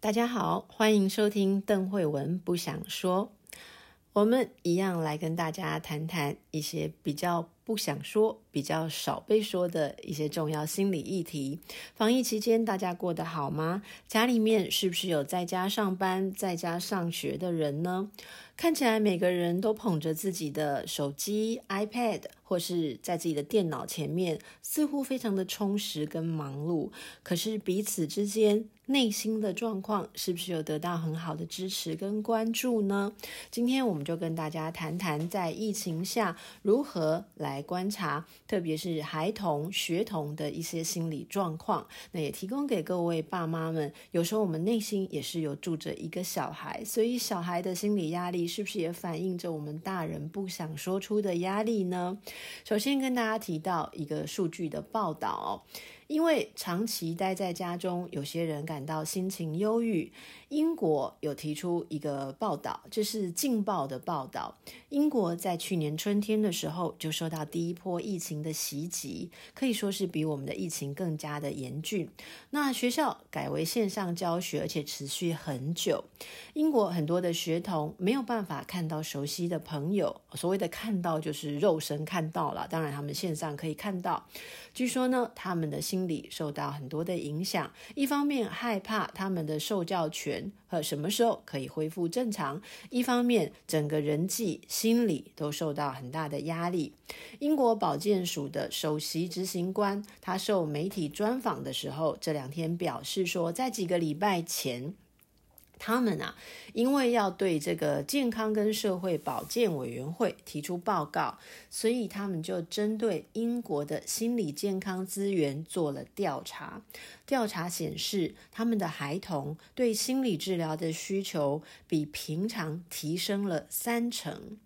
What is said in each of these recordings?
大家好，欢迎收听邓慧文不想说。我们一样来跟大家谈谈一些比较不想说、比较少被说的一些重要心理议题。防疫期间，大家过得好吗？家里面是不是有在家上班、在家上学的人呢？看起来每个人都捧着自己的手机、iPad，或是在自己的电脑前面，似乎非常的充实跟忙碌。可是彼此之间，内心的状况是不是有得到很好的支持跟关注呢？今天我们就跟大家谈谈，在疫情下如何来观察，特别是孩童、学童的一些心理状况。那也提供给各位爸妈们，有时候我们内心也是有住着一个小孩，所以小孩的心理压力是不是也反映着我们大人不想说出的压力呢？首先跟大家提到一个数据的报道。因为长期待在家中，有些人感到心情忧郁。英国有提出一个报道，这是《劲报》的报道。英国在去年春天的时候就受到第一波疫情的袭击，可以说是比我们的疫情更加的严峻。那学校改为线上教学，而且持续很久。英国很多的学童没有办法看到熟悉的朋友，所谓的看到就是肉身看到了，当然他们线上可以看到。据说呢，他们的心心理受到很多的影响。一方面害怕他们的受教权和什么时候可以恢复正常；一方面整个人际心理都受到很大的压力。英国保健署的首席执行官他受媒体专访的时候，这两天表示说，在几个礼拜前。他们啊，因为要对这个健康跟社会保健委员会提出报告，所以他们就针对英国的心理健康资源做了调查。调查显示，他们的孩童对心理治疗的需求比平常提升了三成。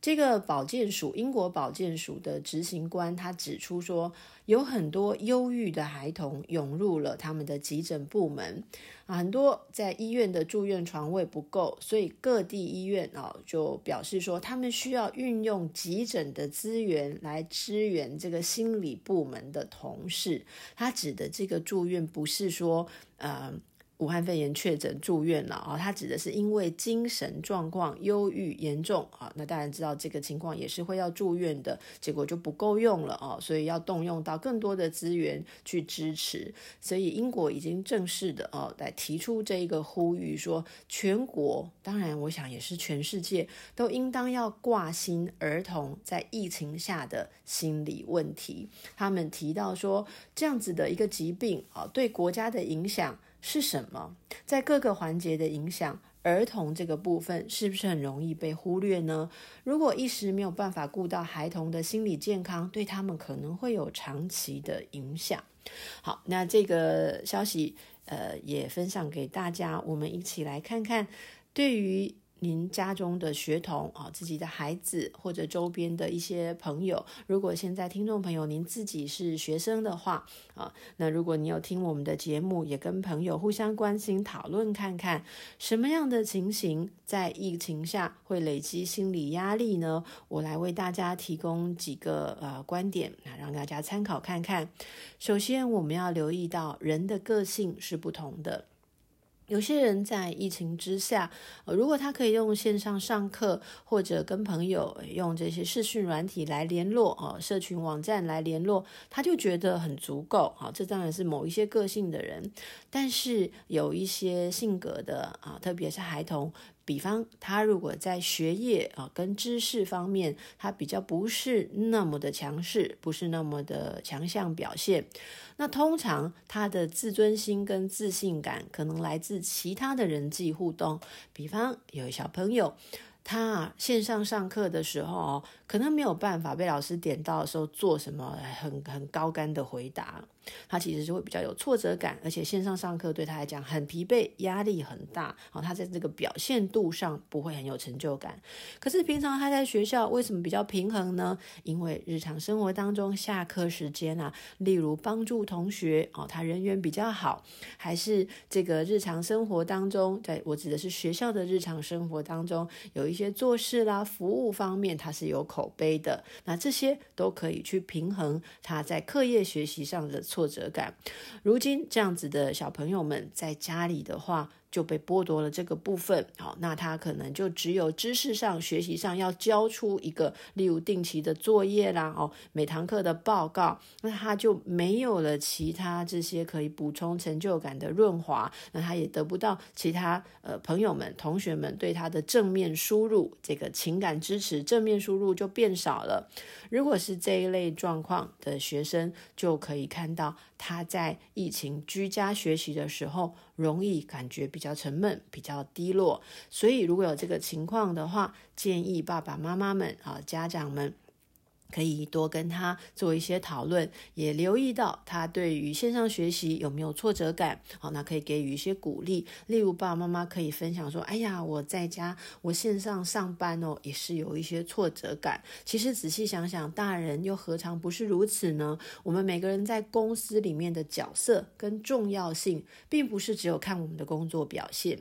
这个保健署，英国保健署的执行官，他指出说，有很多忧郁的孩童涌入了他们的急诊部门啊，很多在医院的住院床位不够，所以各地医院啊就表示说，他们需要运用急诊的资源来支援这个心理部门的同事。他指的这个住院不是说，呃。武汉肺炎确诊住院了啊，他指的是因为精神状况忧郁严重啊，那当然知道这个情况也是会要住院的，结果就不够用了啊，所以要动用到更多的资源去支持，所以英国已经正式的哦来提出这一个呼吁，说全国，当然我想也是全世界都应当要挂心儿童在疫情下的心理问题。他们提到说，这样子的一个疾病啊，对国家的影响。是什么？在各个环节的影响，儿童这个部分是不是很容易被忽略呢？如果一时没有办法顾到孩童的心理健康，对他们可能会有长期的影响。好，那这个消息，呃，也分享给大家，我们一起来看看，对于。您家中的学童啊，自己的孩子或者周边的一些朋友，如果现在听众朋友您自己是学生的话啊，那如果你有听我们的节目，也跟朋友互相关心讨论看看，什么样的情形在疫情下会累积心理压力呢？我来为大家提供几个呃观点啊，让大家参考看看。首先，我们要留意到人的个性是不同的。有些人在疫情之下，呃，如果他可以用线上上课，或者跟朋友用这些视讯软体来联络，哦，社群网站来联络，他就觉得很足够，好，这当然是某一些个性的人，但是有一些性格的啊，特别是孩童。比方，他如果在学业啊跟知识方面，他比较不是那么的强势，不是那么的强项表现，那通常他的自尊心跟自信感可能来自其他的人际互动。比方，有小朋友。他线上上课的时候，可能没有办法被老师点到的时候做什么很很高干的回答，他其实是会比较有挫折感，而且线上上课对他来讲很疲惫，压力很大，好，他在这个表现度上不会很有成就感。可是平常他在学校为什么比较平衡呢？因为日常生活当中下课时间啊，例如帮助同学哦，他人缘比较好，还是这个日常生活当中，在我指的是学校的日常生活当中有一。些做事啦、服务方面，他是有口碑的。那这些都可以去平衡他在课业学习上的挫折感。如今这样子的小朋友们在家里的话，就被剥夺了这个部分，好，那他可能就只有知识上、学习上要交出一个，例如定期的作业啦，哦，每堂课的报告，那他就没有了其他这些可以补充成就感的润滑，那他也得不到其他呃朋友们、同学们对他的正面输入，这个情感支持正面输入就变少了。如果是这一类状况的学生，就可以看到他在疫情居家学习的时候，容易感觉比较沉闷、比较低落，所以如果有这个情况的话，建议爸爸妈妈们啊、家长们。可以多跟他做一些讨论，也留意到他对于线上学习有没有挫折感。好，那可以给予一些鼓励。例如，爸爸妈妈可以分享说：“哎呀，我在家，我线上上班哦，也是有一些挫折感。”其实仔细想想，大人又何尝不是如此呢？我们每个人在公司里面的角色跟重要性，并不是只有看我们的工作表现。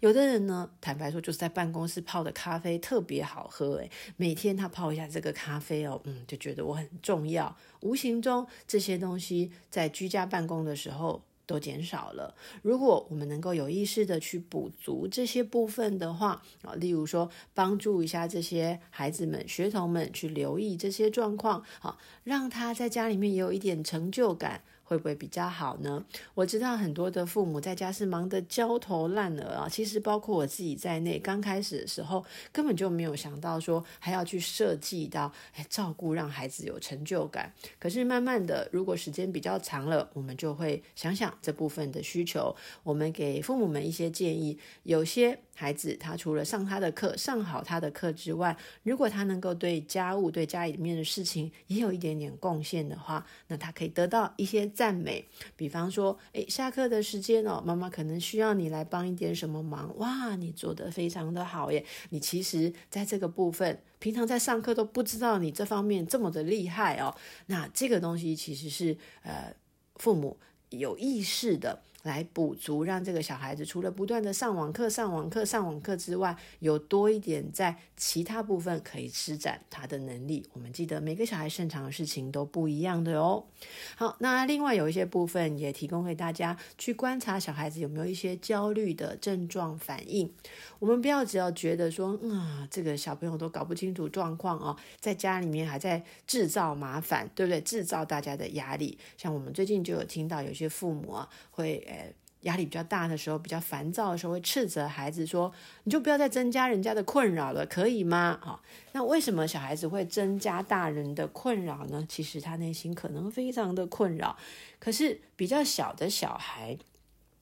有的人呢，坦白说，就是在办公室泡的咖啡特别好喝，诶，每天他泡一下这个咖啡哦。嗯，就觉得我很重要，无形中这些东西在居家办公的时候都减少了。如果我们能够有意识的去补足这些部分的话，啊，例如说帮助一下这些孩子们、学童们去留意这些状况，啊，让他在家里面也有一点成就感。会不会比较好呢？我知道很多的父母在家是忙得焦头烂额啊。其实包括我自己在内，刚开始的时候根本就没有想到说还要去设计到哎照顾让孩子有成就感。可是慢慢的，如果时间比较长了，我们就会想想这部分的需求。我们给父母们一些建议，有些。孩子他除了上他的课，上好他的课之外，如果他能够对家务、对家里面的事情也有一点点贡献的话，那他可以得到一些赞美。比方说，诶，下课的时间哦，妈妈可能需要你来帮一点什么忙。哇，你做的非常的好耶！你其实在这个部分，平常在上课都不知道你这方面这么的厉害哦。那这个东西其实是呃，父母有意识的。来补足，让这个小孩子除了不断的上网课、上网课、上网课之外，有多一点在其他部分可以施展他的能力。我们记得每个小孩擅长的事情都不一样的哦。好，那另外有一些部分也提供给大家去观察小孩子有没有一些焦虑的症状反应。我们不要只要觉得说，嗯，这个小朋友都搞不清楚状况哦，在家里面还在制造麻烦，对不对？制造大家的压力。像我们最近就有听到有些父母啊会。呃，压力比较大的时候，比较烦躁的时候，会斥责孩子说：“你就不要再增加人家的困扰了，可以吗？”好，那为什么小孩子会增加大人的困扰呢？其实他内心可能非常的困扰，可是比较小的小孩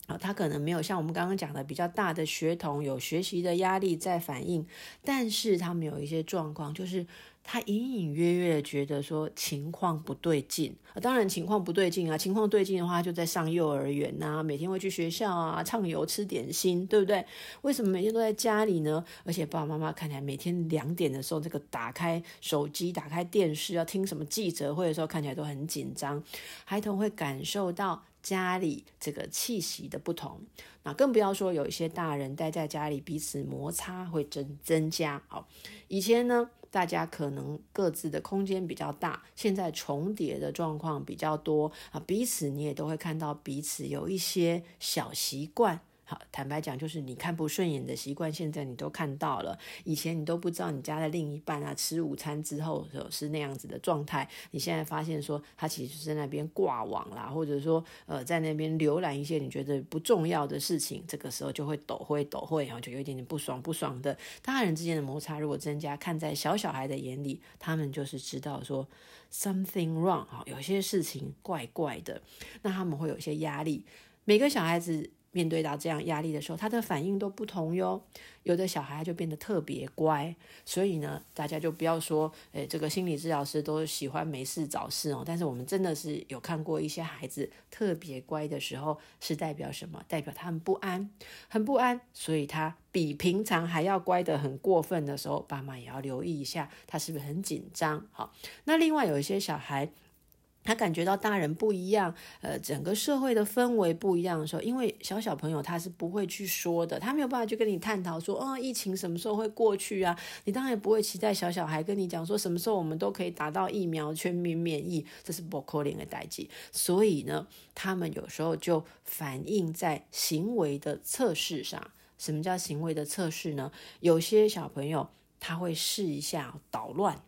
啊，他可能没有像我们刚刚讲的比较大的学童有学习的压力在反应，但是他们有一些状况，就是。他隐隐约约觉得说情况不对劲，当然情况不对劲啊，情况对劲的话就在上幼儿园呐，每天会去学校啊，畅游吃点心，对不对？为什么每天都在家里呢？而且爸爸妈妈看起来每天两点的时候，这个打开手机、打开电视要听什么记者会的时候，看起来都很紧张。孩童会感受到家里这个气息的不同，那更不要说有一些大人待在家里，彼此摩擦会增增加。好，以前呢？大家可能各自的空间比较大，现在重叠的状况比较多啊，彼此你也都会看到彼此有一些小习惯。好，坦白讲，就是你看不顺眼的习惯，现在你都看到了。以前你都不知道你家的另一半啊，吃午餐之后是那样子的状态。你现在发现说，他其实是在那边挂网啦，或者说呃，在那边浏览一些你觉得不重要的事情，这个时候就会抖会抖会，然后就有一点点不爽不爽的。大人之间的摩擦如果增加，看在小小孩的眼里，他们就是知道说 something wrong 啊，有些事情怪怪的，那他们会有一些压力。每个小孩子。面对到这样压力的时候，他的反应都不同哟。有的小孩就变得特别乖，所以呢，大家就不要说，诶，这个心理治疗师都喜欢没事找事哦。但是我们真的是有看过一些孩子特别乖的时候，是代表什么？代表他很不安，很不安，所以他比平常还要乖得很过分的时候，爸妈也要留意一下，他是不是很紧张？好，那另外有一些小孩。他感觉到大人不一样，呃，整个社会的氛围不一样的时候，因为小小朋友他是不会去说的，他没有办法去跟你探讨说，哦，疫情什么时候会过去啊？你当然也不会期待小小孩跟你讲说，什么时候我们都可以达到疫苗全民免疫，这是不可能的代际。所以呢，他们有时候就反映在行为的测试上。什么叫行为的测试呢？有些小朋友他会试一下捣乱，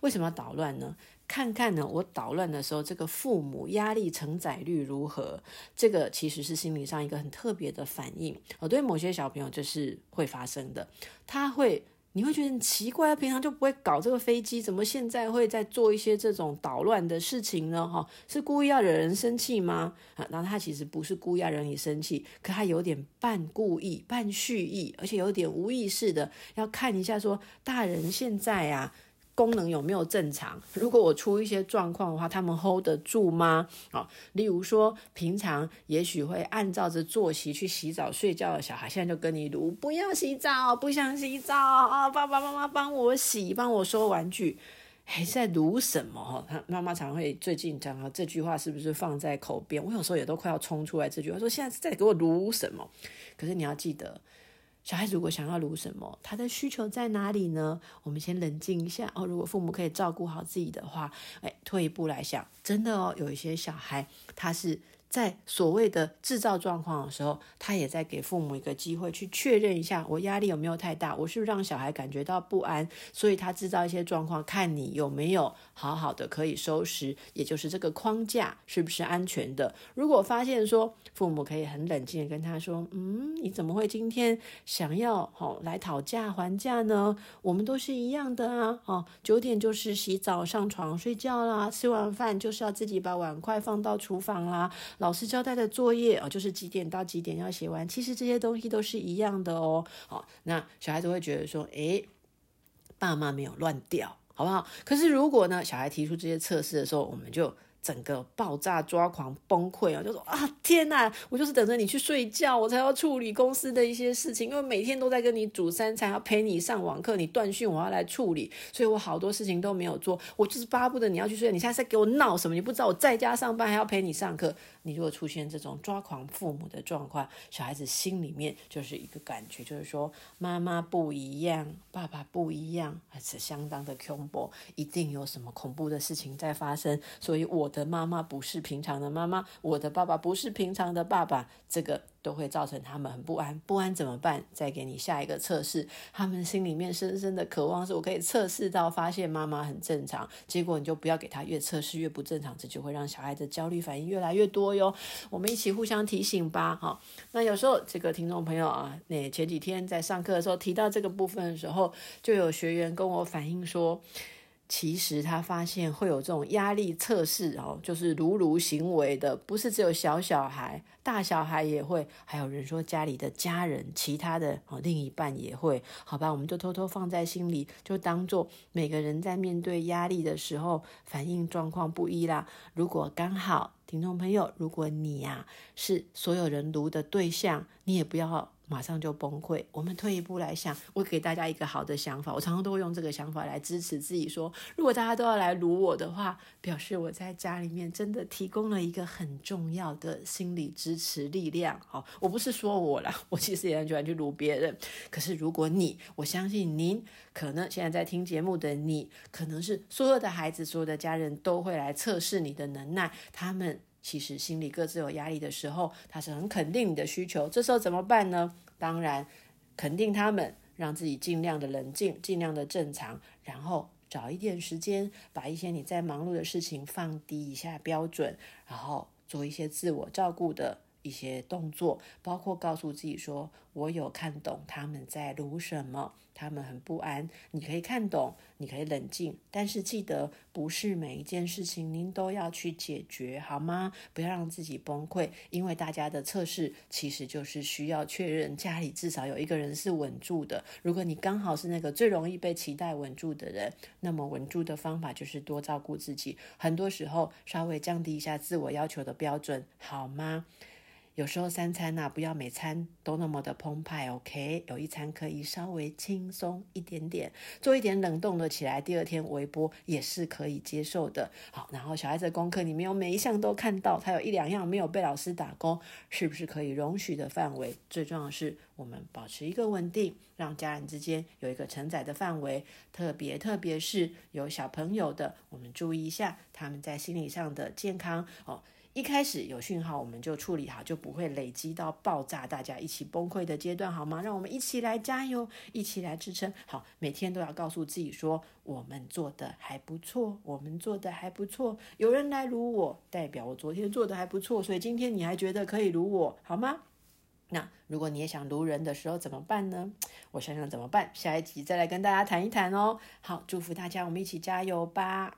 为什么要捣乱呢？看看呢，我捣乱的时候，这个父母压力承载率如何？这个其实是心理上一个很特别的反应。哦，对某些小朋友就是会发生的，他会，你会觉得很奇怪，平常就不会搞这个飞机，怎么现在会在做一些这种捣乱的事情呢？哈，是故意要惹人生气吗？啊，然后他其实不是故意要惹你生气，可他有点半故意、半蓄意，而且有点无意识的要看一下，说大人现在啊。功能有没有正常？如果我出一些状况的话，他们 hold 得住吗？啊，例如说，平常也许会按照着作息去洗澡睡觉的小孩，现在就跟你卢，不要洗澡，不想洗澡啊！爸爸妈妈帮我洗，帮我收玩具，还在卢什么？他妈妈常会最近讲到这句话，是不是放在口边？我有时候也都快要冲出来这句话，说现在在给我卢什么？可是你要记得。小孩如果想要读什么，他的需求在哪里呢？我们先冷静一下哦。如果父母可以照顾好自己的话，哎，退一步来想，真的哦，有一些小孩他是。在所谓的制造状况的时候，他也在给父母一个机会去确认一下，我压力有没有太大，我是不是让小孩感觉到不安，所以他制造一些状况，看你有没有好好的可以收拾，也就是这个框架是不是安全的。如果发现说父母可以很冷静的跟他说，嗯，你怎么会今天想要哦来讨价还价呢？我们都是一样的啊，哦，九点就是洗澡上床睡觉啦，吃完饭就是要自己把碗筷放到厨房啦。老师交代的作业哦，就是几点到几点要写完。其实这些东西都是一样的哦。好，那小孩子会觉得说，诶，爸妈没有乱掉，好不好？可是如果呢，小孩提出这些测试的时候，我们就。整个爆炸、抓狂、崩溃啊！就说啊，天哪！我就是等着你去睡觉，我才要处理公司的一些事情，因为每天都在跟你煮三餐，要陪你上网课，你断讯我要来处理，所以我好多事情都没有做。我就是巴不得你要去睡，你现在在给我闹什么？你不知道我在家上班还要陪你上课。你如果出现这种抓狂父母的状况，小孩子心里面就是一个感觉，就是说妈妈不一样，爸爸不一样，还是相当的恐怖，一定有什么恐怖的事情在发生，所以我。的妈妈不是平常的妈妈，我的爸爸不是平常的爸爸，这个都会造成他们很不安。不安怎么办？再给你下一个测试，他们心里面深深的渴望是我可以测试到发现妈妈很正常。结果你就不要给他越测试越不正常，这就会让小孩的焦虑反应越来越多哟。我们一起互相提醒吧。好，那有时候这个听众朋友啊，那前几天在上课的时候提到这个部分的时候，就有学员跟我反映说。其实他发现会有这种压力测试哦，就是如如行为的，不是只有小小孩，大小孩也会。还有人说家里的家人，其他的哦，另一半也会。好吧，我们就偷偷放在心里，就当做每个人在面对压力的时候反应状况不一啦。如果刚好听众朋友，如果你呀、是所有人卢的对象，你也不要。马上就崩溃。我们退一步来想，我给大家一个好的想法。我常常都会用这个想法来支持自己说，如果大家都要来卢我的话，表示我在家里面真的提供了一个很重要的心理支持力量。好，我不是说我啦，我其实也很喜欢去卢别人。可是如果你，我相信您，可能现在在听节目的你，可能是所有的孩子、所有的家人都会来测试你的能耐。他们。其实心里各自有压力的时候，他是很肯定你的需求。这时候怎么办呢？当然，肯定他们，让自己尽量的冷静，尽量的正常，然后找一点时间，把一些你在忙碌的事情放低一下标准，然后做一些自我照顾的一些动作，包括告诉自己说：“我有看懂他们在撸什么。”他们很不安，你可以看懂，你可以冷静，但是记得不是每一件事情您都要去解决，好吗？不要让自己崩溃，因为大家的测试其实就是需要确认家里至少有一个人是稳住的。如果你刚好是那个最容易被期待稳住的人，那么稳住的方法就是多照顾自己，很多时候稍微降低一下自我要求的标准，好吗？有时候三餐呐、啊，不要每餐都那么的澎湃，OK？有一餐可以稍微轻松一点点，做一点冷冻的起来，第二天微波也是可以接受的。好，然后小孩子的功课，你没有每一项都看到，他有一两样没有被老师打勾，是不是可以容许的范围？最重要的是，我们保持一个稳定，让家人之间有一个承载的范围。特别特别是有小朋友的，我们注意一下他们在心理上的健康哦。一开始有讯号，我们就处理好，就不会累积到爆炸，大家一起崩溃的阶段，好吗？让我们一起来加油，一起来支撑。好，每天都要告诉自己说，我们做的还不错，我们做的还不错。有人来卢我，代表我昨天做的还不错，所以今天你还觉得可以卢我，好吗？那如果你也想卢人的时候怎么办呢？我想想怎么办，下一集再来跟大家谈一谈哦。好，祝福大家，我们一起加油吧。